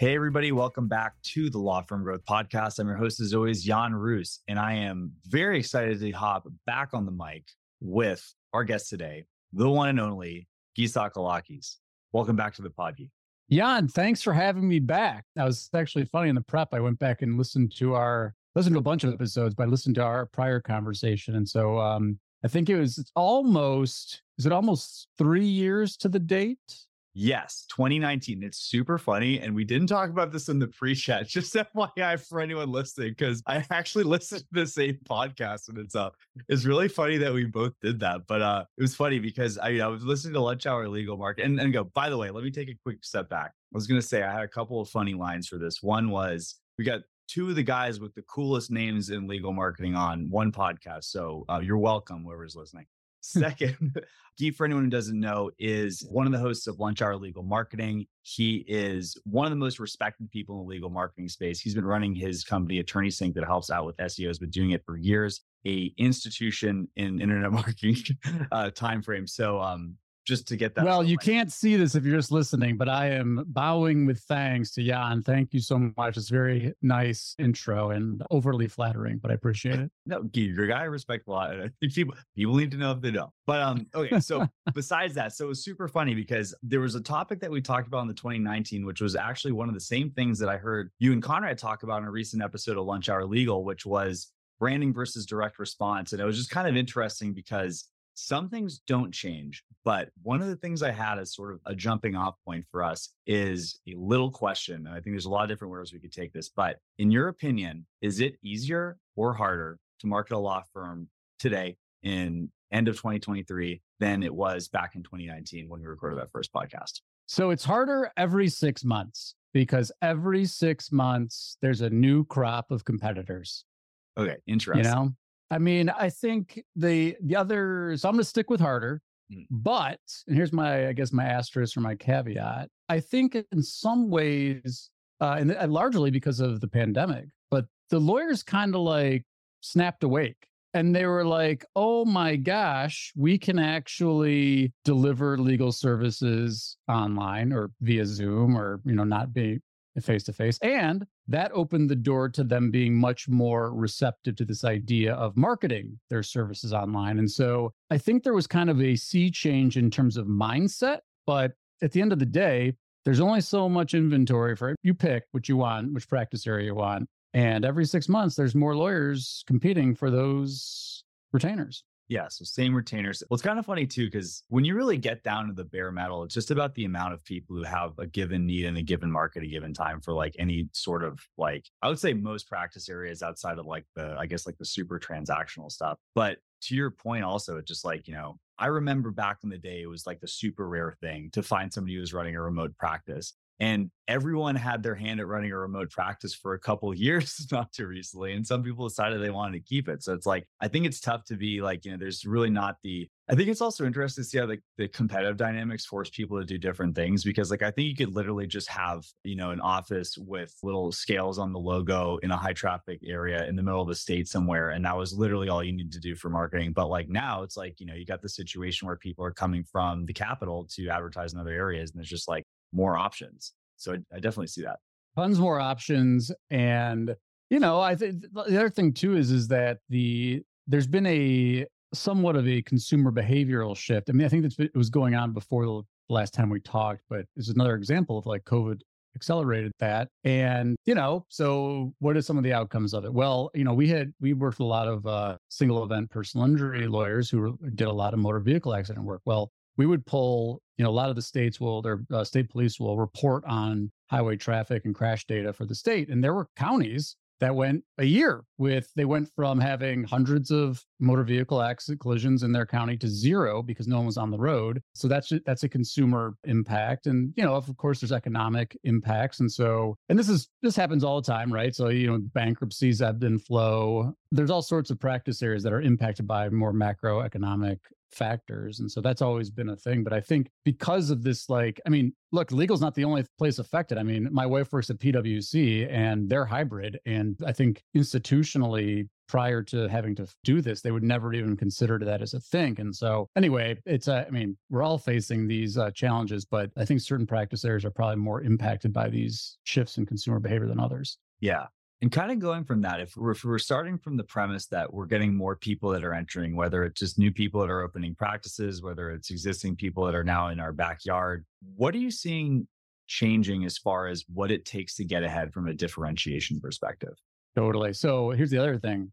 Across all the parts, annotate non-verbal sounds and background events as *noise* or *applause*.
Hey, everybody, welcome back to the Law Firm Growth Podcast. I'm your host, as always, Jan Roos, and I am very excited to hop back on the mic with our guest today, the one and only Tsakalakis. Welcome back to the pod, Jan, thanks for having me back. That was actually funny in the prep. I went back and listened to our, listened to a bunch of episodes, but I listened to our prior conversation. And so um, I think it was almost, is it almost three years to the date? Yes, 2019. It's super funny. And we didn't talk about this in the pre chat, *laughs* just FYI for anyone listening, because I actually *laughs* listened to the same podcast and it's uh it's really funny that we both did that. But uh it was funny because I, I was listening to Lunch Hour Legal Market and, and go, by the way, let me take a quick step back. I was gonna say I had a couple of funny lines for this. One was we got two of the guys with the coolest names in legal marketing on one podcast. So uh, you're welcome, whoever's listening. Second, *laughs* Gyi, for anyone who doesn't know, is one of the hosts of Lunch Hour Legal Marketing. He is one of the most respected people in the legal marketing space. He's been running his company, AttorneySync, that helps out with SEOs, been doing it for years. A institution in internet *laughs* marketing uh, time frame. So, um, just to get that. Well, you can't see this if you're just listening, but I am bowing with thanks to Jan. Thank you so much. It's very nice intro and overly flattering, but I appreciate it. no, you're a guy I respect a lot. People people need to know if they don't. But um, okay. So *laughs* besides that, so it was super funny because there was a topic that we talked about in the 2019, which was actually one of the same things that I heard you and Conrad talk about in a recent episode of Lunch Hour Legal, which was branding versus direct response. And it was just kind of interesting because some things don't change, but one of the things I had as sort of a jumping off point for us is a little question. And I think there's a lot of different ways we could take this, but in your opinion, is it easier or harder to market a law firm today in end of 2023 than it was back in 2019 when we recorded that first podcast? So it's harder every six months because every six months there's a new crop of competitors. Okay, interesting. You know, I mean, I think the the other. So I'm going to stick with harder, mm. but and here's my I guess my asterisk or my caveat. I think in some ways, uh, and, and largely because of the pandemic, but the lawyers kind of like snapped awake and they were like, "Oh my gosh, we can actually deliver legal services online or via Zoom or you know not be face to face. And that opened the door to them being much more receptive to this idea of marketing their services online. And so I think there was kind of a sea change in terms of mindset. But at the end of the day, there's only so much inventory for it. you pick what you want, which practice area you want. And every six months, there's more lawyers competing for those retainers. Yeah, so same retainers. Well, it's kind of funny too, because when you really get down to the bare metal, it's just about the amount of people who have a given need in a given market, a given time for like any sort of like, I would say most practice areas outside of like the, I guess like the super transactional stuff. But to your point, also, it's just like, you know, I remember back in the day, it was like the super rare thing to find somebody who was running a remote practice. And everyone had their hand at running a remote practice for a couple *laughs* years, not too recently. And some people decided they wanted to keep it. So it's like, I think it's tough to be like, you know, there's really not the, I think it's also interesting to see how the, the competitive dynamics force people to do different things because, like, I think you could literally just have, you know, an office with little scales on the logo in a high traffic area in the middle of the state somewhere. And that was literally all you need to do for marketing. But like now it's like, you know, you got the situation where people are coming from the capital to advertise in other areas. And it's just like, more options. So I, I definitely see that. Tons more options. And, you know, I think the other thing too is, is that the, there's been a somewhat of a consumer behavioral shift. I mean, I think that's, it was going on before the last time we talked, but it's another example of like COVID accelerated that. And, you know, so what are some of the outcomes of it? Well, you know, we had, we worked with a lot of uh, single event personal injury lawyers who did a lot of motor vehicle accident work. Well, we would pull, you know, a lot of the states will, their uh, state police will report on highway traffic and crash data for the state. And there were counties that went a year with they went from having hundreds of motor vehicle accident collisions in their county to zero because no one was on the road so that's that's a consumer impact and you know of course there's economic impacts and so and this is this happens all the time right so you know bankruptcies ebb and flow there's all sorts of practice areas that are impacted by more macroeconomic factors. And so that's always been a thing. But I think because of this, like, I mean, look, legal's not the only place affected. I mean, my wife works at PwC and they're hybrid. And I think institutionally, prior to having to do this, they would never even consider that as a thing. And so, anyway, it's, I mean, we're all facing these uh, challenges, but I think certain practice areas are probably more impacted by these shifts in consumer behavior than others. Yeah. And kind of going from that, if we're, if we're starting from the premise that we're getting more people that are entering, whether it's just new people that are opening practices, whether it's existing people that are now in our backyard, what are you seeing changing as far as what it takes to get ahead from a differentiation perspective? Totally. So here's the other thing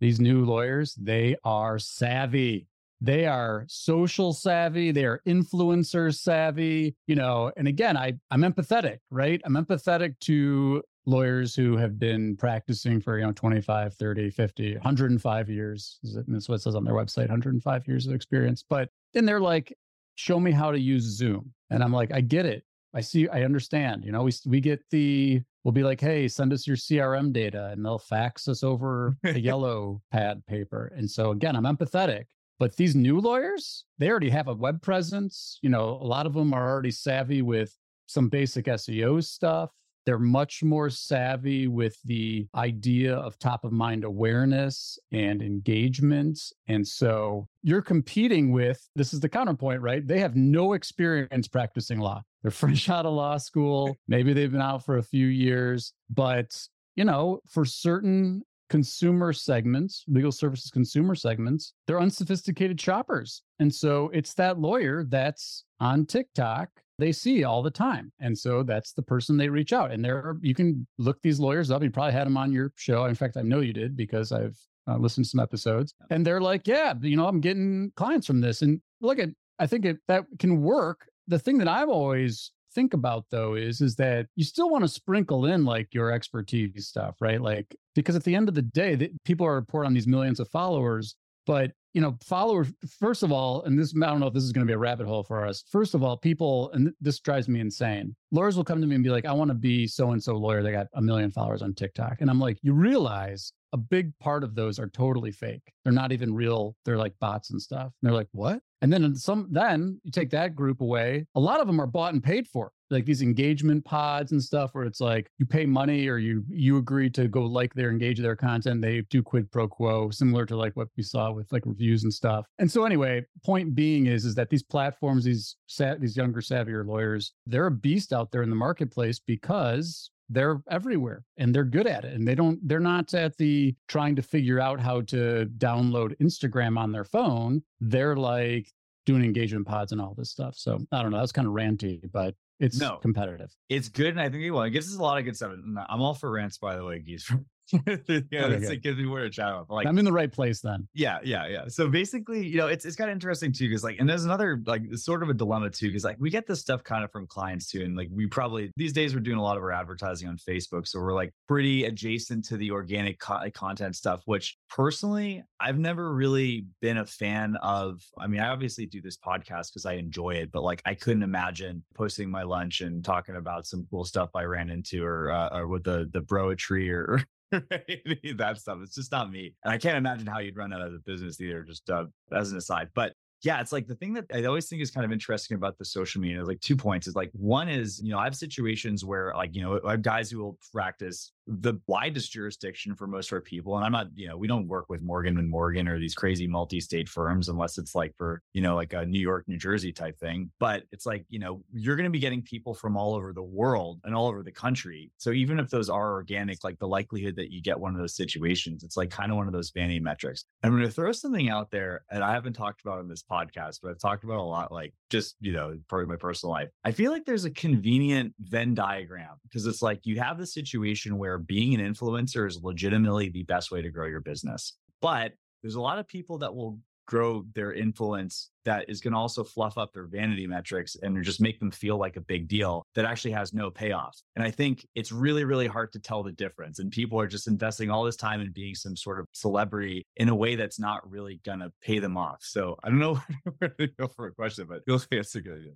these new lawyers, they are savvy. They are social savvy. They are influencer savvy, you know. And again, I, I'm empathetic, right? I'm empathetic to lawyers who have been practicing for you know 25 30 50 105 years that's what it says on their website 105 years of experience. But then they're like show me how to use zoom. And i'm like i get it. I see i understand. You know we, we get the we'll be like hey send us your crm data and they'll fax us over a *laughs* yellow pad paper. And so again i'm empathetic but these new lawyers they already have a web presence. You know a lot of them are already savvy with some basic seo stuff they're much more savvy with the idea of top of mind awareness and engagement. And so you're competing with this is the counterpoint, right? They have no experience practicing law. They're *laughs* fresh out of law school. Maybe they've been out for a few years, but you know, for certain consumer segments, legal services consumer segments, they're unsophisticated shoppers. And so it's that lawyer that's on TikTok they see all the time. And so that's the person they reach out. And there you can look these lawyers up. You probably had them on your show. In fact, I know you did because I've uh, listened to some episodes. And they're like, yeah, you know, I'm getting clients from this. And look at, I think it, that can work. The thing that I've always think about though is is that you still want to sprinkle in like your expertise stuff right like because at the end of the day the, people are reporting on these millions of followers but you know, followers, first of all, and this, I don't know if this is going to be a rabbit hole for us. First of all, people, and this drives me insane. Lawyers will come to me and be like, I want to be so and so lawyer. They got a million followers on TikTok. And I'm like, you realize a big part of those are totally fake. They're not even real. They're like bots and stuff. And they're like, what? And then some, then you take that group away. A lot of them are bought and paid for like these engagement pods and stuff where it's like you pay money or you you agree to go like their engage their content they do quid pro quo similar to like what we saw with like reviews and stuff and so anyway point being is is that these platforms these sat these younger savvier lawyers they're a beast out there in the marketplace because they're everywhere and they're good at it and they don't they're not at the trying to figure out how to download instagram on their phone they're like doing engagement pods and all this stuff so i don't know that's kind of ranty but it's no, competitive. It's good, and I think well, it gives us a lot of good stuff. I'm all for rants, by the way, geese. *laughs* *laughs* yeah, okay, it gives me where to chat. Like I'm in the right place then. Yeah, yeah, yeah. So basically, you know, it's it's kind of interesting too, because like, and there's another like sort of a dilemma too, because like we get this stuff kind of from clients too, and like we probably these days we're doing a lot of our advertising on Facebook, so we're like pretty adjacent to the organic co- content stuff. Which personally, I've never really been a fan of. I mean, I obviously do this podcast because I enjoy it, but like I couldn't imagine posting my lunch and talking about some cool stuff I ran into or uh, or with the the bro tree or *laughs* that stuff. It's just not me. And I can't imagine how you'd run that as a business either, just uh, as an aside. But yeah, it's like the thing that I always think is kind of interesting about the social media like two points is like one is, you know, I have situations where like, you know, I have guys who will practice the widest jurisdiction for most of our people. And I'm not, you know, we don't work with Morgan and Morgan or these crazy multi-state firms unless it's like for, you know, like a New York, New Jersey type thing. But it's like, you know, you're going to be getting people from all over the world and all over the country. So even if those are organic, like the likelihood that you get one of those situations, it's like kind of one of those vanity metrics. I'm going to throw something out there and I haven't talked about in this podcast, but I've talked about a lot, like just, you know, part of my personal life. I feel like there's a convenient Venn diagram because it's like you have the situation where where being an influencer is legitimately the best way to grow your business. But there's a lot of people that will grow their influence that is going to also fluff up their vanity metrics and just make them feel like a big deal that actually has no payoff. And I think it's really, really hard to tell the difference. And people are just investing all this time in being some sort of celebrity in a way that's not really going to pay them off. So I don't know *laughs* where to go for a question, but a good idea.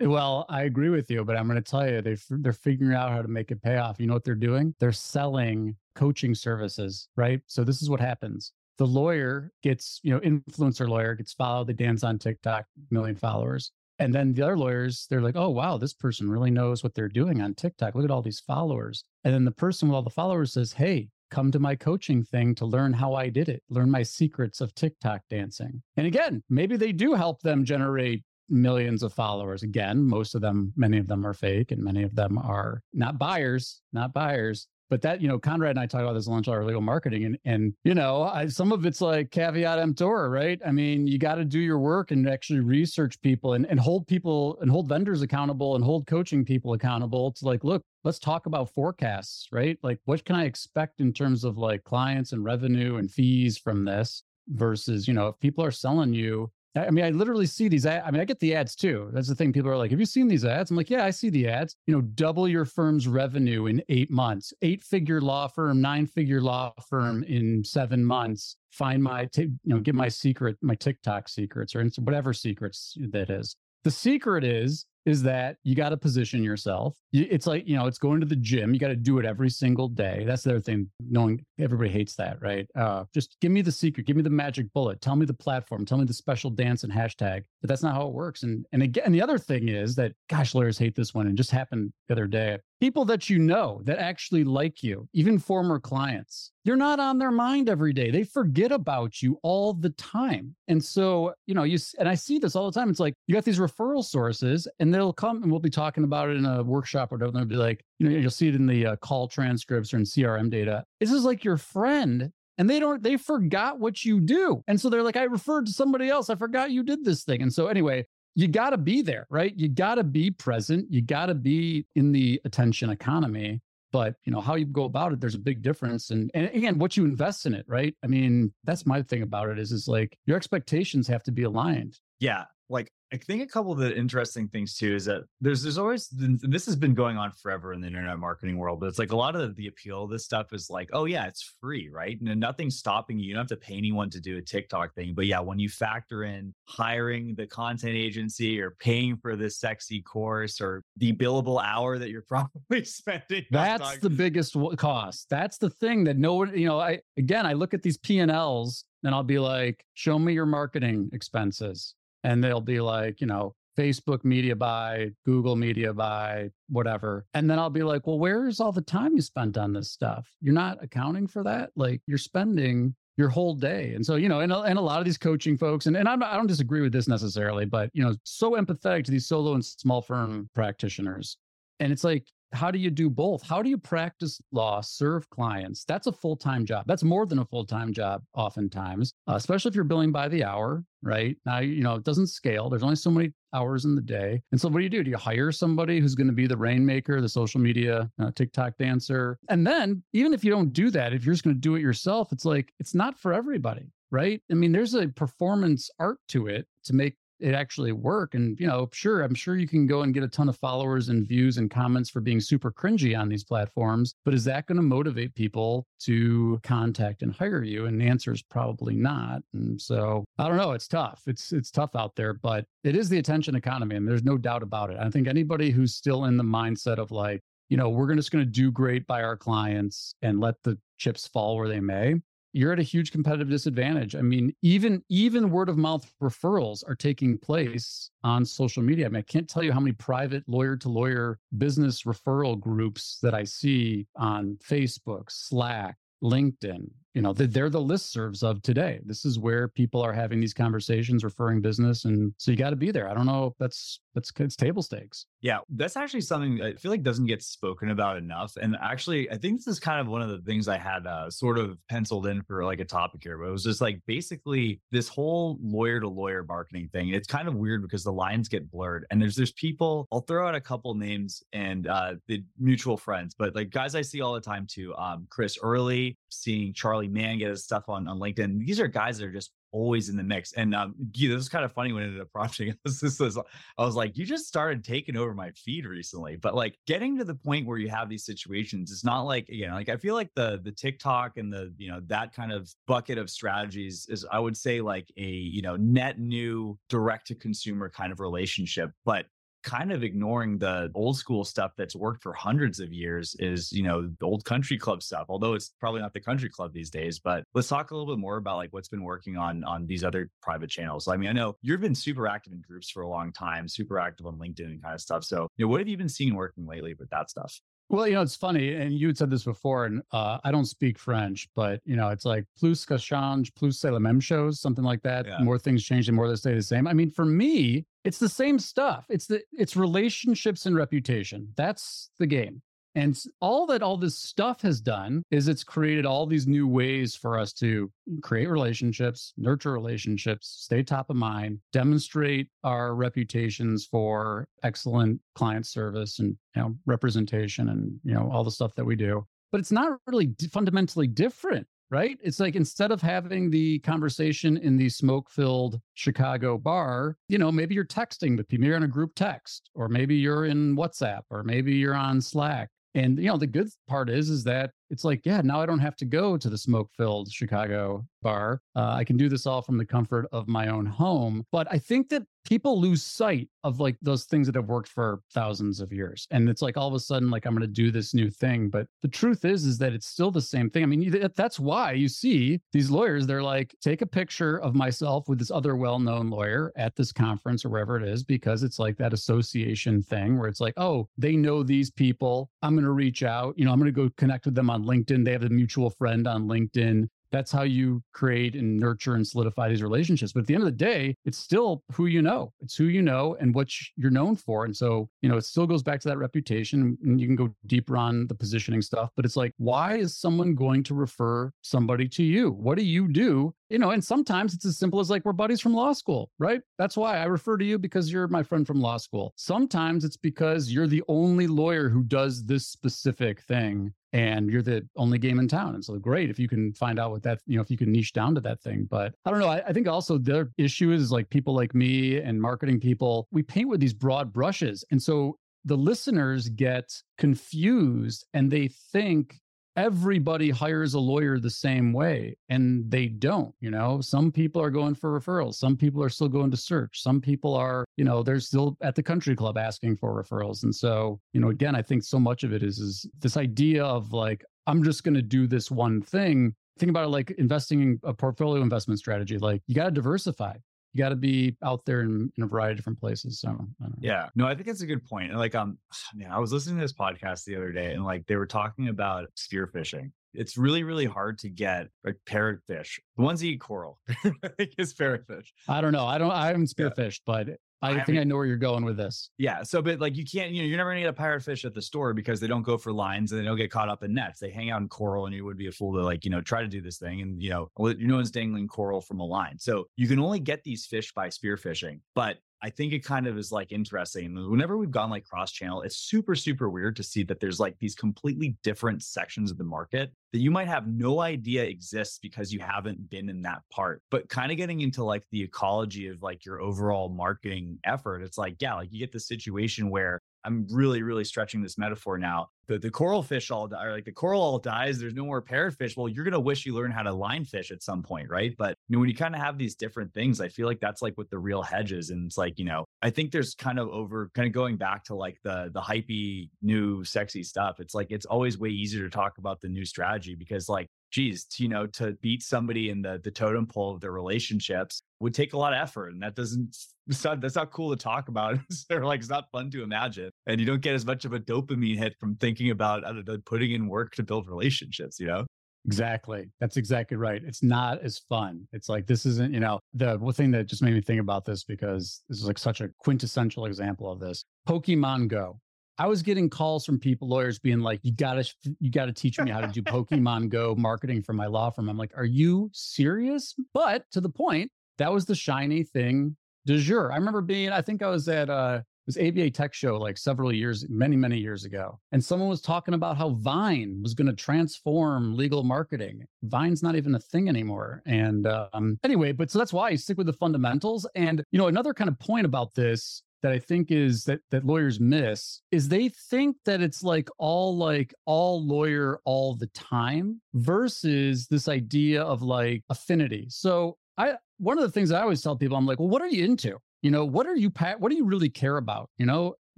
Well, I agree with you, but I'm going to tell you, they they're figuring out how to make it pay off. You know what they're doing? They're selling coaching services, right? So this is what happens. The lawyer gets, you know, influencer lawyer gets followed. They dance on TikTok, million followers. And then the other lawyers, they're like, oh, wow, this person really knows what they're doing on TikTok. Look at all these followers. And then the person with all the followers says, hey, come to my coaching thing to learn how I did it, learn my secrets of TikTok dancing. And again, maybe they do help them generate millions of followers. Again, most of them, many of them are fake and many of them are not buyers, not buyers. But that, you know, Conrad and I talk about this lunch hour legal marketing, and and you know, I, some of it's like caveat emptor, right? I mean, you got to do your work and actually research people and and hold people and hold vendors accountable and hold coaching people accountable to like, look, let's talk about forecasts, right? Like, what can I expect in terms of like clients and revenue and fees from this? Versus, you know, if people are selling you I mean, I literally see these. I mean, I get the ads too. That's the thing. People are like, "Have you seen these ads?" I'm like, "Yeah, I see the ads." You know, double your firm's revenue in eight months. Eight-figure law firm, nine-figure law firm in seven months. Find my, t- you know, get my secret, my TikTok secrets or whatever secrets that is. The secret is is that you got to position yourself. It's like, you know, it's going to the gym. You got to do it every single day. That's the other thing. Knowing everybody hates that, right? Uh, just give me the secret. Give me the magic bullet. Tell me the platform. Tell me the special dance and hashtag. But that's not how it works. And and again, the other thing is that, gosh, lawyers hate this one. And just happened the other day people that you know that actually like you, even former clients, you're not on their mind every day. They forget about you all the time. And so, you know, you and I see this all the time. It's like you got these referral sources and they'll come and we'll be talking about it in a workshop or whatever. They'll be like, you know, you'll see it in the uh, call transcripts or in CRM data. This is like your friend and they don't they forgot what you do and so they're like i referred to somebody else i forgot you did this thing and so anyway you got to be there, right? You got to be present. You got to be in the attention economy. But you know how you go about it, there's a big difference, and and again, what you invest in it, right? I mean, that's my thing about it is is like your expectations have to be aligned. Yeah, like I think a couple of the interesting things too is that there's there's always this has been going on forever in the internet marketing world, but it's like a lot of the appeal of this stuff is like, oh yeah, it's free, right? And nothing's stopping you. You don't have to pay anyone to do a TikTok thing. But yeah, when you factor in hiring the content agency or paying for this sexy course or the billable hour that you're *laughs* probably spending, that's the biggest cost. That's the thing that no one, you know, I again, I look at these P and Ls and I'll be like, show me your marketing expenses and they'll be like, you know, Facebook media buy, Google media buy, whatever. And then I'll be like, well, where's all the time you spent on this stuff? You're not accounting for that. Like you're spending your whole day. And so, you know, and, and a lot of these coaching folks, and, and I'm, I don't disagree with this necessarily, but, you know, so empathetic to these solo and small firm practitioners. And it's like, how do you do both? How do you practice law, serve clients? That's a full time job. That's more than a full time job, oftentimes, uh, especially if you're billing by the hour, right? Now, you know, it doesn't scale. There's only so many hours in the day. And so, what do you do? Do you hire somebody who's going to be the rainmaker, the social media uh, TikTok dancer? And then, even if you don't do that, if you're just going to do it yourself, it's like, it's not for everybody right? I mean, there's a performance art to it to make it actually work. And, you know, sure, I'm sure you can go and get a ton of followers and views and comments for being super cringy on these platforms. But is that going to motivate people to contact and hire you? And the answer is probably not. And so I don't know. It's tough. It's it's tough out there, but it is the attention economy. And there's no doubt about it. I think anybody who's still in the mindset of like, you know, we're just going to do great by our clients and let the chips fall where they may you're at a huge competitive disadvantage. I mean, even even word of mouth referrals are taking place on social media. I mean, I can't tell you how many private lawyer to lawyer business referral groups that I see on Facebook, Slack, LinkedIn. You know, they're the listservs of today. This is where people are having these conversations, referring business, and so you got to be there. I don't know that's that's it's table stakes. Yeah, that's actually something I feel like doesn't get spoken about enough. And actually, I think this is kind of one of the things I had uh, sort of penciled in for like a topic here. But it was just like basically this whole lawyer to lawyer marketing thing. It's kind of weird because the lines get blurred, and there's there's people. I'll throw out a couple names and uh, the mutual friends, but like guys I see all the time too. Um, Chris Early, seeing Charlie Mann get his stuff on, on LinkedIn. These are guys that are just always in the mix. And um, this was kind of funny when it ended up prompting *laughs* this. this was, I was like, you just started taking over my feed recently. But like getting to the point where you have these situations, it's not like, you know, like I feel like the the TikTok and the, you know, that kind of bucket of strategies is I would say like a, you know, net new direct to consumer kind of relationship. But kind of ignoring the old school stuff that's worked for hundreds of years is, you know, the old country club stuff, although it's probably not the country club these days. But let's talk a little bit more about like what's been working on on these other private channels. I mean, I know you've been super active in groups for a long time, super active on LinkedIn and kind of stuff. So, you know, what have you been seeing working lately with that stuff? Well, you know, it's funny, and you had said this before, and uh, I don't speak French, but you know, it's like plus que change, plus c'est la même chose, something like that. Yeah. More things change, and more they stay the same. I mean, for me, it's the same stuff. It's the it's relationships and reputation. That's the game. And all that all this stuff has done is it's created all these new ways for us to create relationships, nurture relationships, stay top of mind, demonstrate our reputations for excellent client service and you know representation and you know all the stuff that we do. But it's not really fundamentally different right? It's like instead of having the conversation in the smoke filled Chicago bar, you know, maybe you're texting with people, maybe you're on a group text, or maybe you're in WhatsApp, or maybe you're on Slack, and you know, the good part is is that it's like, yeah, now I don't have to go to the smoke filled Chicago bar. Uh, I can do this all from the comfort of my own home. But I think that people lose sight of like those things that have worked for thousands of years. And it's like all of a sudden, like I'm going to do this new thing. But the truth is, is that it's still the same thing. I mean, that's why you see these lawyers, they're like, take a picture of myself with this other well known lawyer at this conference or wherever it is, because it's like that association thing where it's like, oh, they know these people. I'm going to reach out. You know, I'm going to go connect with them on LinkedIn. They have a mutual friend on LinkedIn that's how you create and nurture and solidify these relationships. But at the end of the day, it's still who you know. It's who you know and what you're known for. And so, you know, it still goes back to that reputation. And you can go deeper on the positioning stuff, but it's like, why is someone going to refer somebody to you? What do you do? You know, and sometimes it's as simple as like, we're buddies from law school, right? That's why I refer to you because you're my friend from law school. Sometimes it's because you're the only lawyer who does this specific thing and you're the only game in town. And so great if you can find out what that, you know, if you can niche down to that thing. But I don't know. I, I think also the issue is like people like me and marketing people, we paint with these broad brushes. And so the listeners get confused and they think everybody hires a lawyer the same way and they don't you know? Some people are going for referrals some people are still going to search some people are you know they're still at the country club asking for referrals and so you know again i think so much of it is is this idea of like i'm just going to do this one thing. Think about it like investing in a portfolio investment strategy like you got to diversify you got to be out there in, in, a variety of different places. So yeah, no, I think that's a good point. And like, um, *sighs* man, I was listening to this podcast the other day, and like they were talking about spearfishing. It's really, really hard to get like parrotfish. The ones that eat coral, *laughs* I think is parrotfish. I don't know. I don't. I haven't spearfished, yeah. but I, I think mean, I know where you're going with this. Yeah. So, but like you can't, you know, you're never gonna get a parrotfish at the store because they don't go for lines and they don't get caught up in nets. They hang out in coral, and you would be a fool to like, you know, try to do this thing. And you know, no one's dangling coral from a line. So you can only get these fish by spearfishing. But I think it kind of is like interesting. Whenever we've gone like cross channel, it's super, super weird to see that there's like these completely different sections of the market that you might have no idea exists because you haven't been in that part. But kind of getting into like the ecology of like your overall marketing effort, it's like, yeah, like you get the situation where I'm really, really stretching this metaphor now. The the coral fish all die, like the coral all dies. There's no more parrotfish. Well, you're gonna wish you learn how to line fish at some point, right? But you know, when you kind of have these different things, I feel like that's like what the real hedge is. And it's like, you know, I think there's kind of over kind of going back to like the the hypey new sexy stuff. It's like it's always way easier to talk about the new strategy because like geez, you know, to beat somebody in the the totem pole of their relationships would take a lot of effort, and that doesn't not, that's not cool to talk about. *laughs* or like it's not fun to imagine, and you don't get as much of a dopamine hit from thinking about putting in work to build relationships. You know. Exactly. That's exactly right. It's not as fun. It's like this isn't, you know, the one thing that just made me think about this because this is like such a quintessential example of this. Pokemon Go. I was getting calls from people, lawyers, being like, "You gotta, you gotta teach me how to do Pokemon Go marketing for my law firm." I'm like, "Are you serious?" But to the point, that was the shiny thing de jour. I remember being, I think I was at uh, it was ABA Tech Show like several years, many, many years ago. And someone was talking about how Vine was going to transform legal marketing. Vine's not even a thing anymore. And um, anyway, but so that's why I stick with the fundamentals. And, you know, another kind of point about this that I think is that that lawyers miss is they think that it's like all like all lawyer all the time versus this idea of like affinity. So I one of the things I always tell people I'm like, well, what are you into? You know, what are you what do you really care about? You know,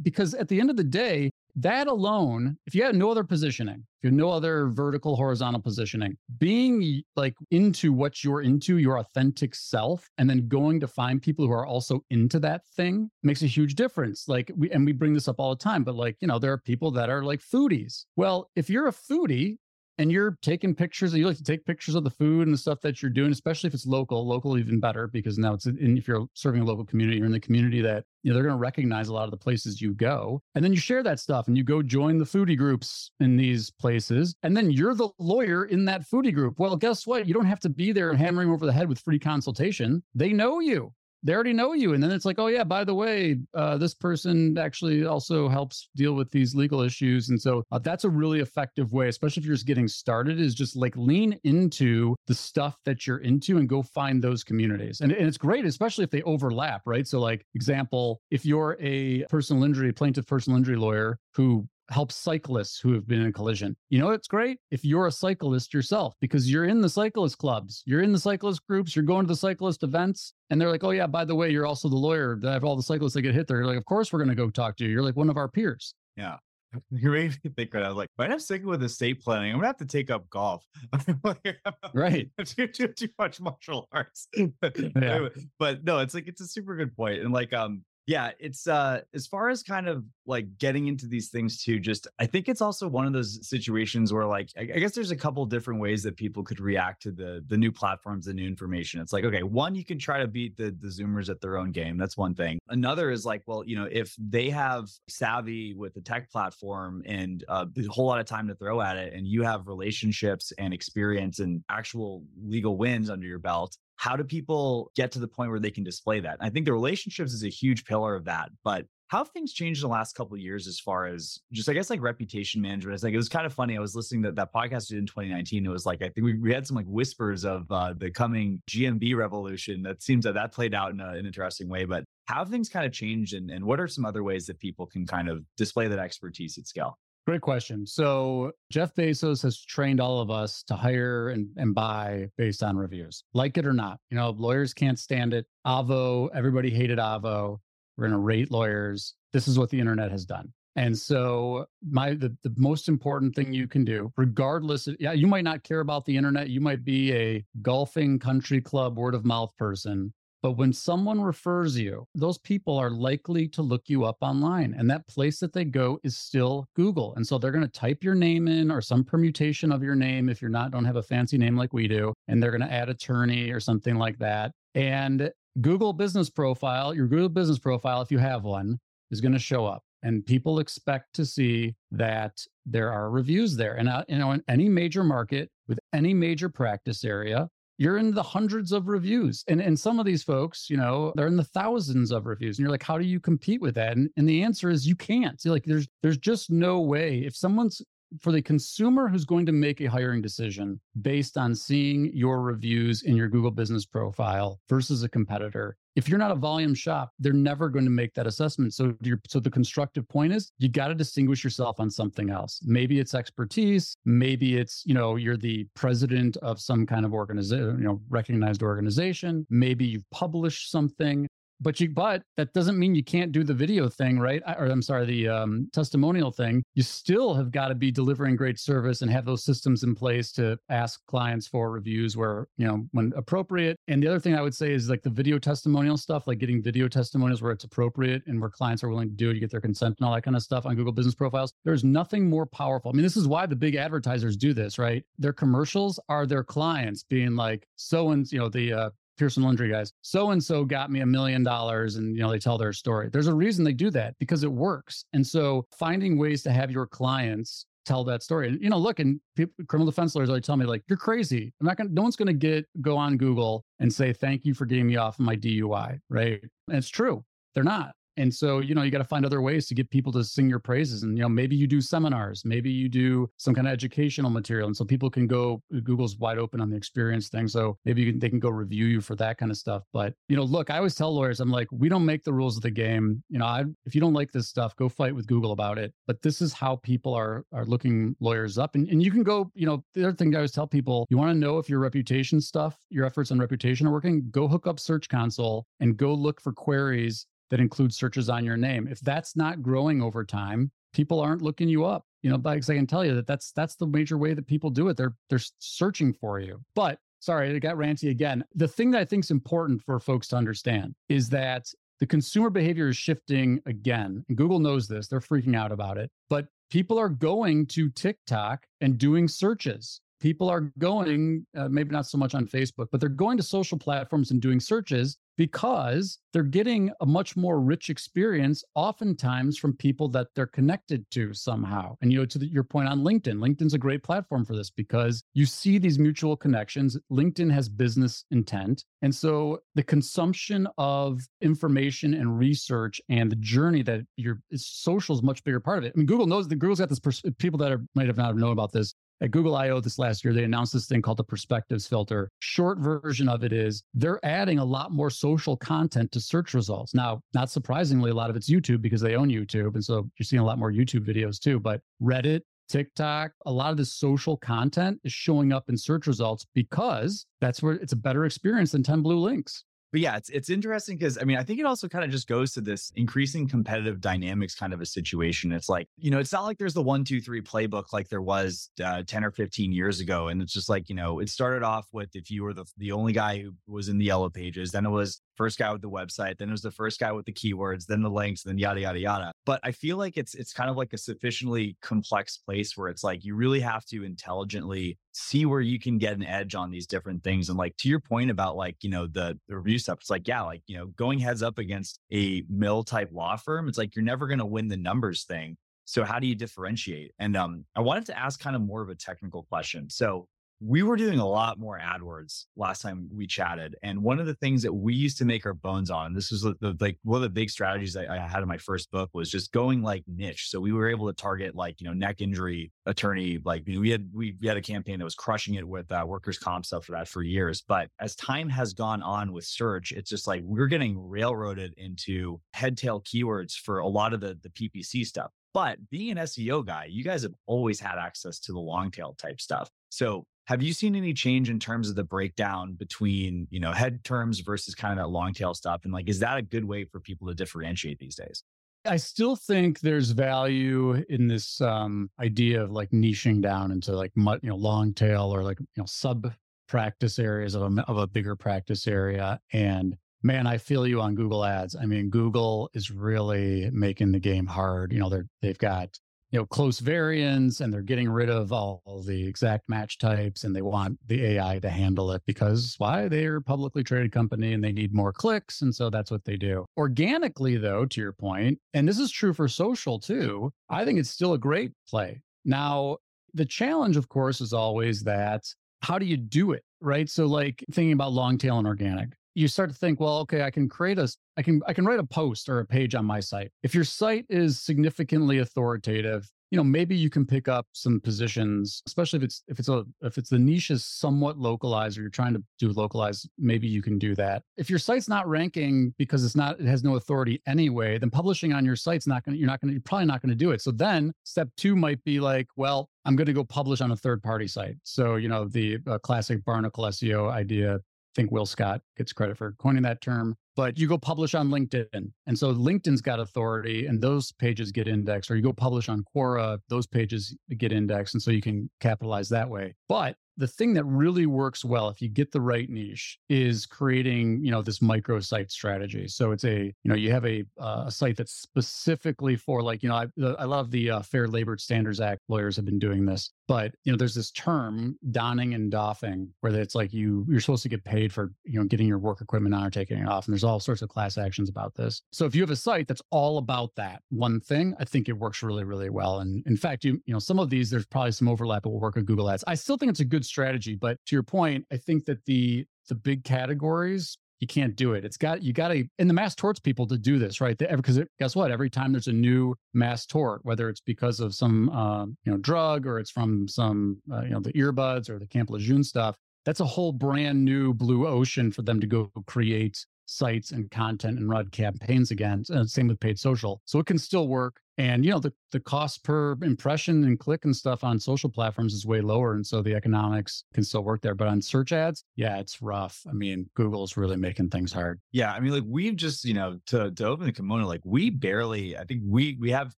because at the end of the day, that alone, if you have no other positioning, if you have no other vertical, horizontal positioning, being like into what you're into, your authentic self, and then going to find people who are also into that thing makes a huge difference. Like we, and we bring this up all the time, but like, you know, there are people that are like foodies. Well, if you're a foodie, and you're taking pictures you like to take pictures of the food and the stuff that you're doing especially if it's local local even better because now it's in, if you're serving a local community you're in the community that you know they're going to recognize a lot of the places you go. And then you share that stuff and you go join the foodie groups in these places and then you're the lawyer in that foodie group. Well guess what? You don't have to be there hammering over the head with free consultation. They know you they already know you and then it's like oh yeah by the way uh, this person actually also helps deal with these legal issues. And so uh, that's a really effective way especially if you're just getting started is just like lean into the stuff that you're into and go find those communities. And, and it's great especially if they overlap right? So like example if you're a personal injury plaintiff personal injury lawyer who help cyclists who have been in a collision. You know, it's great if you're a cyclist yourself because you're in the cyclist clubs, you're in the cyclist groups, you're going to the cyclist events, and they're like, oh, yeah, by the way, you're also the lawyer that have all the cyclists that get hit there. You're like, of course, we're going to go talk to you. You're like one of our peers. Yeah. *laughs* You made me think when I was like, I'm sticking with estate planning, I'm gonna have to take up golf. *laughs* right. *laughs* too, too, too much martial arts. yeah. But no, it's like it's a super good point. And like um yeah, it's uh as far as kind of like getting into these things too, just I think it's also one of those situations where like I, guess there's a couple different ways that people could react to the the new platforms, the new information. It's like, okay, one, you can try to beat the the Zoomers at their own game. That's one thing. Another is like, well, you know, if they have savvy with the tech platform and uh, a whole lot of time to throw at it, and you have relationships and experience and actual legal wins under your belt, how do people get to the point where they can display that? I think the relationships is a huge pillar of that. But how have things changed in the last couple of years as far as just I guess like reputation management? It's like it was kind of funny. I was listening to that podcast in 2019. It was like I think we, we had some like whispers of uh, the coming GMB revolution. That seems that that played out in a, an interesting way. But how have things kind of changed, and, and what are some other ways that people can kind of display that expertise at scale? Great question. So Jeff Bezos has trained all of us to hire and, and buy based on reviews, like it or not. You know, lawyers can't stand it. Avvo, everybody hated Avvo. We're going to rate lawyers. This is what the internet has done. And so my the, the most important thing you can do, regardless of yeah, you might not care about the internet. You might be a golfing country club word of mouth person. But when someone refers you, those people are likely to look you up online. And that place that they go is still Google. And so they're going to type your name in or some permutation of your name if you're not, don't have a fancy name like we do. And they're going to add attorney or something like that. And Google business profile, your Google business profile, if you have one, is going to show up. And people expect to see that there are reviews there. And uh, you know, in any major market with any major practice area, you're in the hundreds of reviews. And and some of these folks, you know, they're in the thousands of reviews. And you're like, how do you compete with that? And, and the answer is you can't. Like there's there's just no way. If someone's for the consumer who's going to make a hiring decision based on seeing your reviews in your Google business profile versus a competitor, if you're not a volume shop, they're never going to make that assessment. So, so the constructive point is you got to distinguish yourself on something else. Maybe it's expertise. Maybe it's you know you're the president of some kind of organization, you know, recognized organization. Maybe you've published something but you but that doesn't mean you can't do the video thing right? Or i'm sorry the um, testimonial thing. You still have got to be delivering great service and have those systems in place to ask clients for reviews where you know when appropriate. And the other thing i would say is like the video testimonial stuff like getting video testimonials where it's appropriate and where clients are willing to do it you get their consent and all that kind of stuff on google business profiles there's nothing more powerful. I mean this is why the big advertisers do this right? Their commercials are their clients being like so and you know the uh, Pearson Injury guys, so and so got me a million dollars, and you know they tell their story. There's a reason they do that because it works. And so finding ways to have your clients tell that story, and you know, look, and people, criminal defense lawyers always tell me like, "You're crazy. I'm not gonna. No one's gonna get go on Google and say thank you for getting me off of my DUI." Right? And it's true. They're not. And so, you know, you got to find other ways to get people to sing your praises. And, you know, maybe you do seminars, maybe you do some kind of educational material. And so people can go, uh, Google's wide open on the experience thing. So maybe can, they can go review you for that kind of stuff. But, you know, look, I always tell lawyers, I'm like, we don't make the rules of the game. You know, I, if you don't like this stuff, go fight with Google about it. But this is how people are, are looking lawyers up. And, and you can go, you know, the other thing I always tell people, you want to know if your reputation stuff, your efforts on reputation are working, go hook up Search Console and go look for queries that include searches on your name. If that's not growing over time, people aren't looking you up. You know, because I can tell you that that's that's the major way that people do it. They're they're searching for you. But sorry, it got ranty again. The thing that I think is important for folks to understand is that the consumer behavior is shifting again. And Google knows this. They're freaking out about it. But people are going to TikTok and doing searches people are going, uh, maybe not so much on Facebook, but they're going to social platforms and doing searches because they're getting a much more rich experience, oftentimes from people that they're connected to somehow. And, you know, to the, your point on LinkedIn, LinkedIn's a great platform for this because you see these mutual connections. LinkedIn has business intent. And so the consumption of information and research and the journey that your social is much bigger part of it. I mean, Google knows that Google's got this, pers- people that are, might have not known about this at Google I/O this last year, they announced this thing called the perspectives filter. Short version of it is they're adding a lot more social content to search results. Now, not surprisingly, a lot of it's YouTube because they own YouTube. And so you're seeing a lot more YouTube videos too. But Reddit, TikTok, a lot of this social content is showing up in search results because that's where it's a better experience than 10 blue links but yeah, it's it's interesting because I mean, I think it also kind of just goes to this increasing competitive dynamics kind of a situation. It's like, you know, it's not like there's the one, two, three playbook like there was uh, 10 or 15 years ago. And it's just like, you know, it started off with if you were the, the only guy who was in the yellow pages, then it was first guy with the website, then it was the first guy with the keywords, then the links, then yada, yada, yada. But I feel like it's it's kind of like a sufficiently complex place where it's like you really have to intelligently see where you can get an edge on these different things. And like to your point about like, you know, the, the review stuff, it's like, yeah, like, you know, going heads up against a mill type law firm, it's like you're never going to win the numbers thing. So how do you differentiate? And um, I wanted to ask kind of more of a technical question. So we were doing a lot more AdWords last time we chatted. And one of the things that we used to make our bones on, this was the, like one of the big strategies I, I, had in my first book was just going like niche. So we were able to target like, you know, neck injury attorney. Like we had, we, we had a campaign that was crushing it with uh, workers' comp stuff for that for years. But as time has gone on with search, it's just like we're getting railroaded into head tail keywords for a lot of the, the PPC stuff. But being an SEO guy, you guys have always had access to the long tail type stuff. So have you seen any change in terms of the breakdown between, you know, head terms versus kind of that long tail stuff? And like, is that a good way for people to differentiate these days? I still think there's value in this um, idea of like niching down into like you know long tail or like you know sub practice areas of a of a bigger practice area. And man, I feel you on Google Ads. I mean, Google is really making the game hard. You know, they're they've got you know close variants and they're getting rid of all, all, the exact match types and they want the ai to handle it because why? They're a publicly traded company and they need more clicks and so that's what they do. Organically though to your point and this is true for social too i think it's still a great play. Now the challenge of course is always that how do you do it right? So like thinking about long tail and organic you start to think, well, okay, I can create a, I can, I can write a post or a page on my site. If your site is significantly authoritative, you know, maybe you can pick up some positions, especially if it's if it's a if it's the niche is somewhat localized or you're trying to do localized, maybe you can do that. If your site's not ranking because it's not it has no authority anyway, then publishing on your site's not to you're not to you're probably not going to do it. So then step 2 might be like, well, I'm going to go publish on a third party site. So, you know, the uh, classic barnacle SEO idea think Will Scott gets credit for coining that term. But you go publish on LinkedIn. And so LinkedIn's got authority and those pages get indexed, or you go publish on Quora, those pages get indexed. And so you can capitalize that way. But the thing that really works well if you get the right niche is creating you know this micro site strategy. So it's a you know you have a, uh, a site that's specifically for like you know i, I love the uh, fair labor standards act lawyers have been doing this but you know there's this term donning and doffing where it's like you you're supposed to get paid for you know getting your work equipment on or taking it off and there's all sorts of class actions about this. So if you have a site that's all about that one thing i think it works really really well. And in fact you you know some of these there's probably some overlap that will work with google ads i still think it's a good strategy. But to your point, I think that the the big categories you can't do it. It's got you got to and the mass torts people to do this right because guess what? Every time there's a new mass tort, whether it's because of some uh, you know drug or it's from some uh, you know the earbuds or the Camp Lejeune stuff, that's a whole brand new blue ocean for them to go create sites and content and run campaigns against. Uh, same with paid social. So it can still work. And you know, the, the cost per impression and click and stuff on social platforms is way lower. And so the economics can still work there. But on search ads, yeah, it's rough. I mean, Google's really making things hard. Yeah. I mean, like we've just, you know, to to open the kimono, like we barely, I think we we have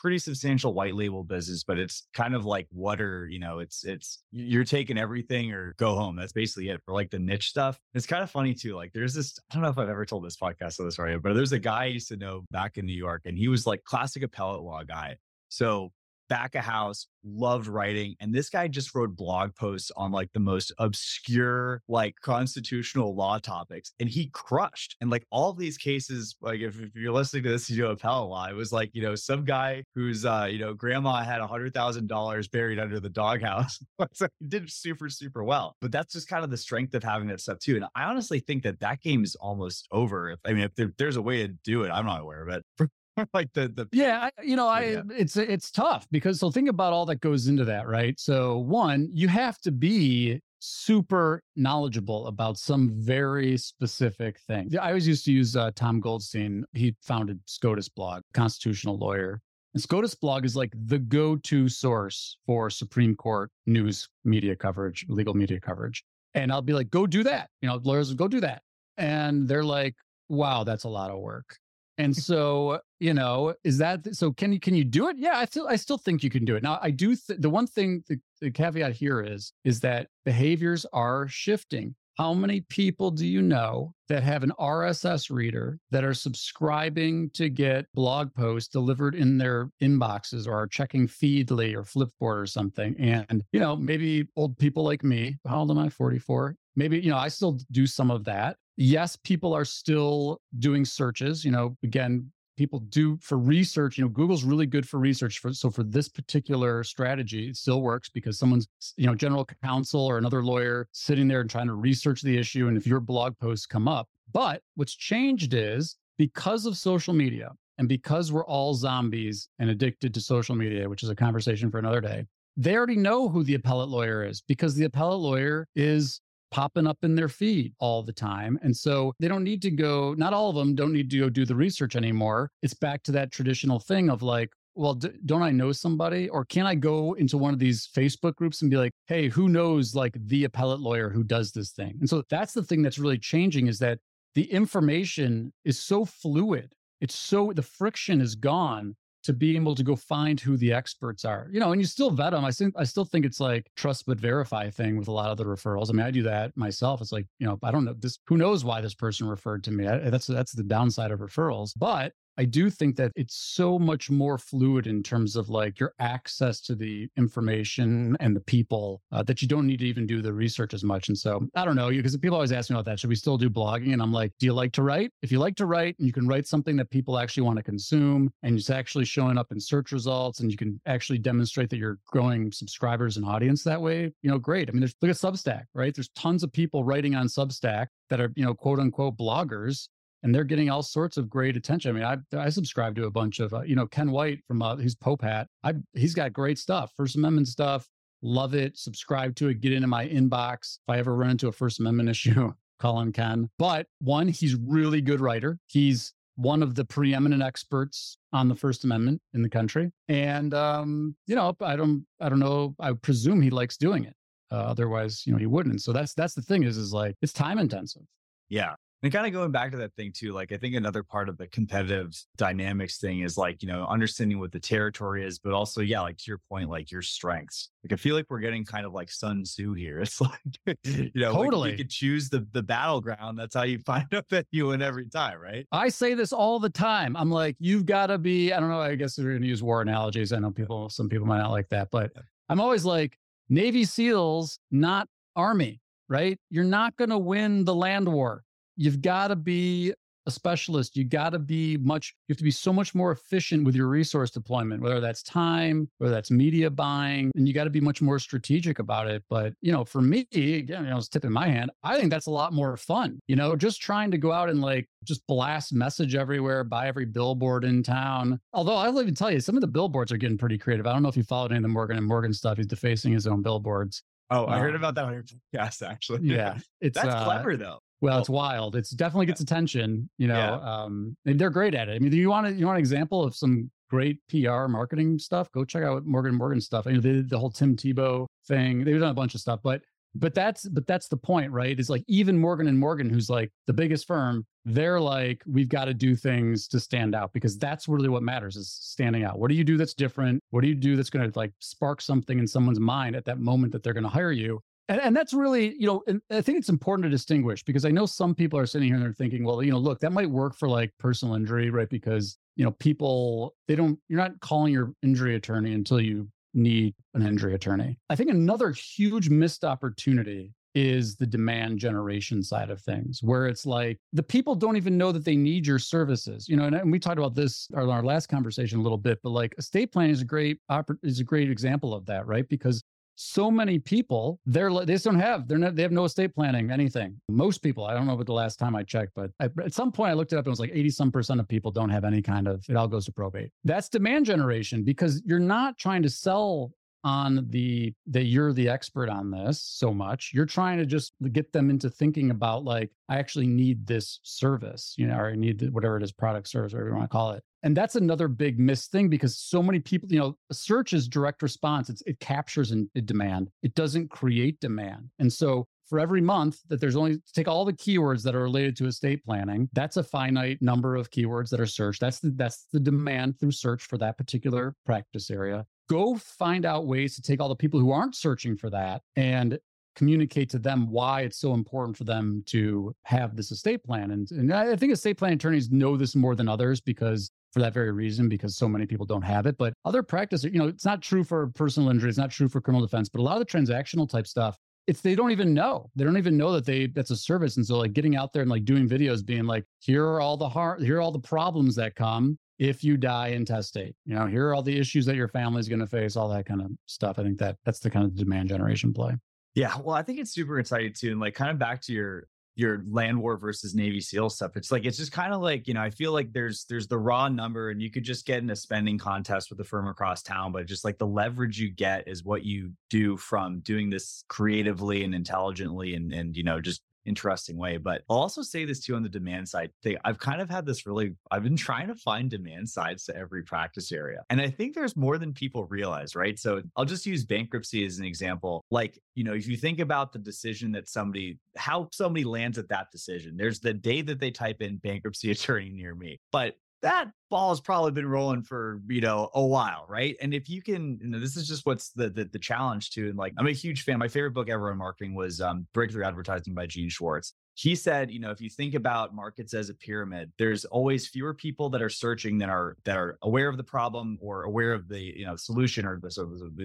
pretty substantial white label business, but it's kind of like water, you know, it's it's you're taking everything or go home. That's basically it for like the niche stuff. It's kind of funny too. Like there's this, I don't know if I've ever told this podcast or this story, but there's a guy I used to know back in New York and he was like classic appellate law guy. So back a house, loved writing. And this guy just wrote blog posts on like the most obscure, like constitutional law topics. And he crushed. And like all these cases, like if, if you're listening to this, you know, appellate law, it was like, you know, some guy whose, uh, you know, grandma had a hundred thousand dollars buried under the doghouse. *laughs* so he did super, super well. But that's just kind of the strength of having that stuff too. And I honestly think that that game is almost over. If, I mean, if there, there's a way to do it, I'm not aware of it. For, *laughs* *laughs* like the the yeah I, you know i yeah. it's it's tough because so think about all that goes into that right? So one you have to be super knowledgeable about some very specific thing i always used to use uh, tom goldstein. He founded SCOTUSblog constitutional lawyer. And SCOTUSblog is like the go-to source for supreme court news media coverage legal media coverage. And i'll be like go do that. You know lawyers go do that. And they're like wow that's a lot of work and so, you know, is that so? Can you can you do it? Yeah, I still I still think you can do it. Now, I do. Th- the one thing the, the caveat here is is that behaviors are shifting. How many people do you know that have an RSS reader that are subscribing to get blog posts delivered in their inboxes or are checking Feedly or Flipboard or something? And, you know, maybe old people like me, how old am I? 44. Maybe, you know, I still do some of that yes, people are still doing searches. You know, again, people do for research. You know, Google's really good for research. For, so for this particular strategy, it still works because someone's, you know, general counsel or another lawyer sitting there and trying to research the issue. And if your blog posts come up, but what's changed is because of social media and because we're all zombies and addicted to social media, which is a conversation for another day, they already know who the appellate lawyer is because the appellate lawyer is popping up in their feed all the time. And so they don't need to go, not all of them don't need to go do the research anymore. It's back to that traditional thing of like, well, d- don't I know somebody? Or can I go into one of these Facebook groups and be like, hey, who knows like the appellate lawyer who does this thing? And so that's the thing that's really changing is that the information is so fluid. It's so, the friction is gone to be able to go find who the experts are. You know, and you still vet them. I think I still think it's like trust but verify thing with a lot of the referrals. I mean, I do that myself. It's like, you know, I don't know this who knows why this person referred to me. I, that's that's the downside of referrals. But I do think that it's so much more fluid in terms of like your access to the information and the people uh, that you don't need to even do the research as much. And so I don't know, because people always ask me about that. Should we still do blogging? And I'm like, do you like to write? If you like to write and you can write something that people actually want to consume and it's actually showing up in search results and you can actually demonstrate that you're growing subscribers and audience that way, you know, great. I mean, there's look at Substack, right? There's tons of people writing on Substack that are, you know, quote unquote bloggers and they're getting all sorts of great attention. I mean, I I subscribe to a bunch of uh, you know Ken White from uh, he's Popehat. I he's got great stuff, First Amendment stuff. Love it. Subscribe to it. Get into my inbox. If I ever run into a First Amendment *laughs* issue, call on Ken. But one, he's really good writer. He's one of the preeminent experts on the First Amendment in the country, and um, you know, I don't I don't know. I presume he likes doing it. Uh, otherwise, you know, he wouldn't. So that's that's the thing is is like it's time intensive. Yeah. And kind of going back to that thing too, like I think another part of the competitive dynamics thing is like, you know, understanding what the territory is, but also, yeah, like to your point, like your strengths. Like I feel like we're getting kind of like Sun Tzu here. *laughs* It's like, you know, totally. Like you could choose the the battleground. That's how you find *laughs* out that you win every time, right? I say this all the time. I'm like, you've got to be, I don't know, I guess we're gonna use war analogies. I know people, some people might not like that, but I'm always like, Navy SEALs, not army, right? You're not gonna win the land war you've got to be a specialist, you got to be much, you have to be so much more efficient with your resource deployment, whether that's time, whether that's media buying, and you got to be much more strategic about it. But, you know, for me, again, you know, it's tip in my hand. I think that's a lot more fun, you know, just trying to go out and like just blast message everywhere, buy every billboard in town. Although I'll even tell you, some of the billboards are getting pretty creative. I don't know if you followed any of the Morgan and Morgan stuff. He's defacing his own billboards. Oh, I heard um, about that on your podcast, actually. Yeah. *laughs* It's that's uh, clever though. Well, it's wild. It's definitely gets attention, you know. Yeah. Um, and they're great at it. I mean, you want to, you want an example of some great PR marketing stuff? Go check out Morgan Morgan stuff. I mean, they did the whole Tim Tebow thing. They've done a bunch of stuff, but but that's but that's the point, right? Is like even Morgan and Morgan, who's like the biggest firm, they're like, we've got to do things to stand out because that's really what matters is standing out. What do you do that's different? What do you do that's going to like spark something in someone's mind at that moment that they're going to hire you? And, and that's really, you know, I think it's important to distinguish because I know some people are sitting here and they're thinking, well, you know, look, that might work for like personal injury, right? Because, you know, people, they don't, you're not calling your injury attorney until you need an injury attorney. I think another huge missed opportunity is the demand generation side of things, where it's like the people don't even know that they need your services. You know, and, and we talked about this our last conversation a little bit, but like estate planning is a great is a great example of that, right? Because so many people they're they just don't have they're not they have no estate planning anything. Most people i don't know about the last time i checked but I, at some point i looked it up and it was like 80 some percent of people don't have any kind of it all goes to probate. That's demand generation because you're not trying to sell on the that you're the expert on this so much. You're trying to just get them into thinking about like i actually need this service you know or i need whatever it is product service whatever you want to call it and that's another big missed thing because so many people you know search is direct response. It's, it captures in demand. It doesn't create demand. And so for every month that there's only take all the keywords that are related to estate planning that's a finite number of keywords that are searched. That's the that's the demand through search for that particular practice area. Go find out ways to take all the people who aren't searching for that and communicate to them why it's so important for them to have this estate plan. And, and I think estate plan attorneys know this more than others because for that very reason, because so many people don't have it. But other practice, you know, it's not true for personal injury, it's not true for criminal defense, but a lot of the transactional type stuff, it's they don't even know. They don't even know that they that's a service. And so like getting out there and like doing videos being like, here are all the hard here are all the problems that come if you die intestate. You know, here are all the issues that your family's going to face, all that kind of stuff. I think that that's the kind of demand generation play. Yeah, well, I think it's super exciting too, and like kind of back to your your land war versus Navy SEAL stuff. It's like it's just kind of like you know I feel like there's there's the raw number, and you could just get in a spending contest with the firm across town, but just like the leverage you get is what you do from doing this creatively and intelligently, and and you know just interesting way. But I'll also say this too on the demand side thing. I've kind of had this really, I've been trying to find demand sides to every practice area. And I think there's more than people realize, right? So I'll just use bankruptcy as an example. Like, you know, if you think about the decision that somebody, how somebody lands at that decision, there's the day that they type in bankruptcy *laughs* attorney near me. But that ball has probably been rolling for you know a while right? And if you can you know this is just what's the, the the, challenge too and like i'm a huge fan my favorite book ever on marketing was um, breakthrough advertising by gene schwartz he said, you know, if you think about markets as a pyramid, there's always fewer people that are searching than are that are aware of the problem or aware of the you know solution or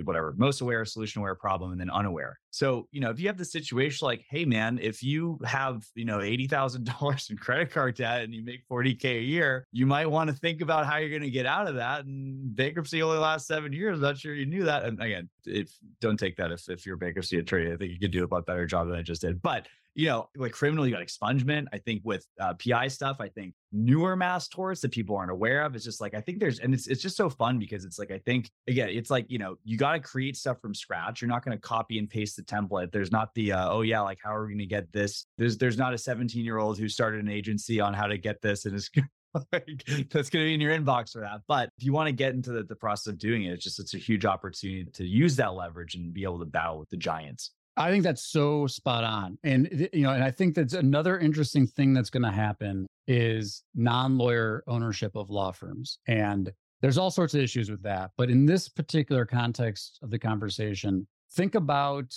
whatever most aware, solution aware problem, and then unaware. So you know, if you have the situation like, hey man, if you have you know eighty thousand dollars in credit card debt and you make forty k a year, you might want to think about how you're going to get out of that. And bankruptcy only lasts seven years. not sure you knew that. And again, if don't take that if if you're bankruptcy attorney, I think you could do a lot better job than I just did. But you know, like criminal, you got expungement. I think with uh, PI stuff, I think newer mass torts that people aren't aware of. It's just like I think there's, and it's it's just so fun because it's like I think again, it's like you know, you got to create stuff from scratch. You're not going to copy and paste the template. There's not the uh, oh yeah, like how are we going to get this? There's there's not a 17 year old who started an agency on how to get this and is *laughs* like, that's going to be in your inbox for that. But if you want to get into the, the process of doing it, it's just it's a huge opportunity to use that leverage and be able to battle with the giants. I think that's so spot on. And you know, and I think that's another interesting thing that's going to happen is non-lawyer ownership of law firms. And there's all sorts of issues with that, but in this particular context of the conversation, think about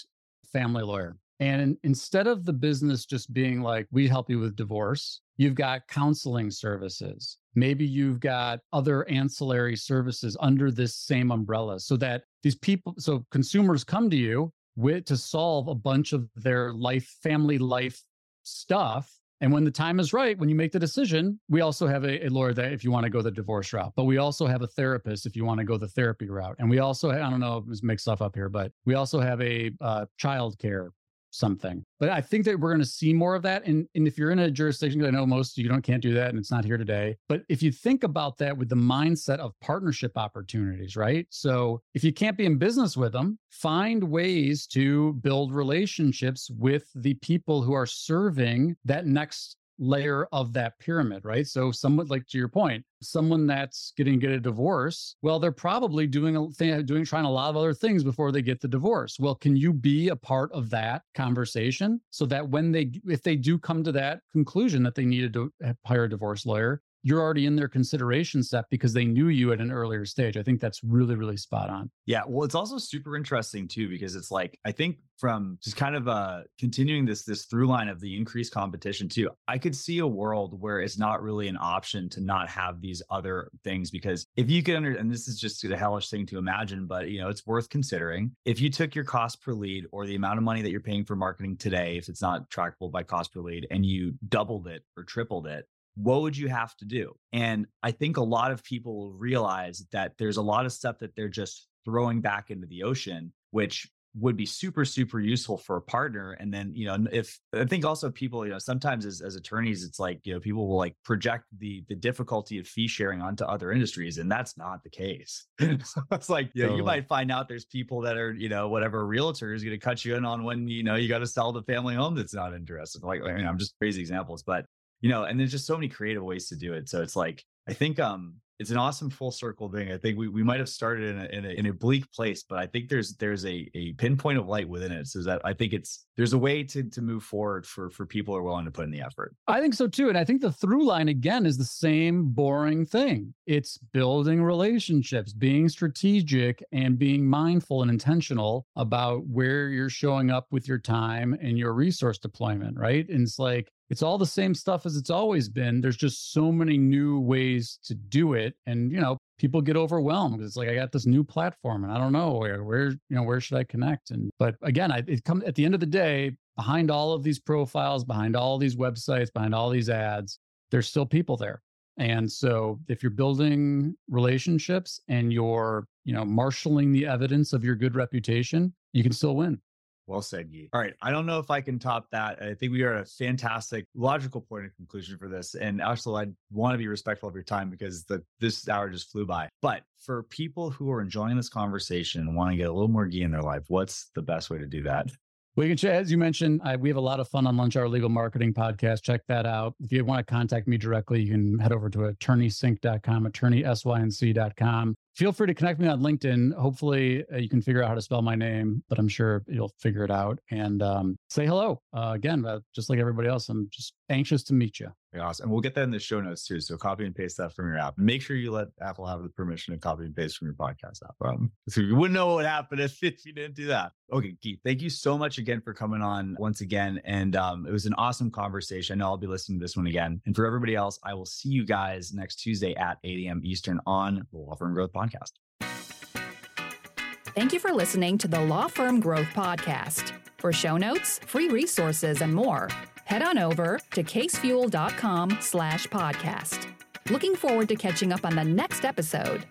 family lawyer. And instead of the business just being like, we help you with divorce, you've got counseling services. Maybe you've got other ancillary services under this same umbrella so that these people, so consumers come to you with to solve a bunch of their life, family life stuff. And when the time is right, when you make the decision, we also have a, a lawyer that if you want to go the divorce route, but we also have a therapist if you want to go the therapy route. And we also, I don't know, let's mixed stuff up here, but we also have a uh, child care something. But I think that we're going to see more of that. And, and if you're in a jurisdiction, I know most you don't can't do that and it's not here today. But if you think about that with the mindset of partnership opportunities, right? So if you can't be in business with them, find ways to build relationships with the people who are serving that next layer of that pyramid, right? So someone like to your point, someone that's getting get a divorce, well, they're probably doing a thing, doing trying a lot of other things before they get the divorce. Well, can you be a part of that conversation so that when they if they do come to that conclusion that they needed to hire a divorce lawyer, you're already in their consideration set because they knew you at an earlier stage. I think that's really, really spot on. Yeah. Well, it's also super interesting too, because it's like, I think from just kind of uh continuing this this through line of the increased competition too, I could see a world where it's not really an option to not have these other things because if you could under and this is just a hellish thing to imagine, but you know, it's worth considering. If you took your cost per lead or the amount of money that you're paying for marketing today, if it's not trackable by cost per lead, and you doubled it or tripled it, what would you have to do? And I think a lot of people realize that there's a lot of stuff that they're just throwing back into the ocean, which would be super super useful for a partner and then you know if i think also people you know sometimes as, as attorneys it's like you know people will like project the the difficulty of fee sharing onto other industries and that's not the case. *laughs* So it's like you know you might find out there's people that are you know whatever realtor is going to cut you in on when you know you got to sell the family home that's not interested. Like I mean, i'm just crazy examples but you know, and there's just so many creative ways to do it. So it's like, I think um it's an awesome full circle thing. I think we, we might have started in a, in a, in a bleak place, but I think there's there's a a pinpoint of light within it. So that I think it's there's a way to to move forward for for people who are willing to put in the effort. I think so too, and I think the through line again is the same boring thing. It's building relationships, being strategic, and being mindful and intentional about where you're showing up with your time and your resource deployment. Right, and it's like it's all the same stuff as it's always been. There's just so many new ways to do it. And, you know, people get overwhelmed. It's like, I got this new platform and I don't know where, where, you know, where should I connect? And, but again, I, it comes at the end of the day, behind all of these profiles, behind all these websites, behind all these ads, there's still people there. And so if you're building relationships and you're, you know, marshaling the evidence of your good reputation, you can still win. Well said, Gyi. All right. I don't know if I can top that. I think we are at a fantastic logical point of conclusion for this. And actually, I want to be respectful of your time because the this hour just flew by. But for people who are enjoying this conversation and want to get a little more Gyi in their life, what's the best way to do that? Well, you can, as you mentioned, I, we have a lot of fun on Lunch Hour Legal Marketing Podcast. Check that out. If you want to contact me directly, you can head over to attorneysync.com, attorneysync.com feel free to connect me on LinkedIn. Hopefully, uh, you can figure out how to spell my name, but I'm sure you'll figure it out. And um, say hello uh, again, uh, just like everybody else. I'm just anxious to meet you. Awesome. And we'll get that in the show notes too. So copy and paste that from your app. Make sure you let Apple have the permission to copy and paste from your podcast app. Um, so *laughs* you wouldn't know what would happen if, *laughs* if you didn't do that. Okay, Keith, thank you so much again for coming on once again. And um, it was an awesome conversation. I know I'll be listening to this one again. And for everybody else, I will see you guys next Tuesday at 8 a.m. Eastern on the Law Firm Growth Podcast. Thank you for listening to the Law Firm Growth Podcast. For show notes, free resources, and more, head on over to casefuel.com slash podcast. Looking forward to catching up on the next episode.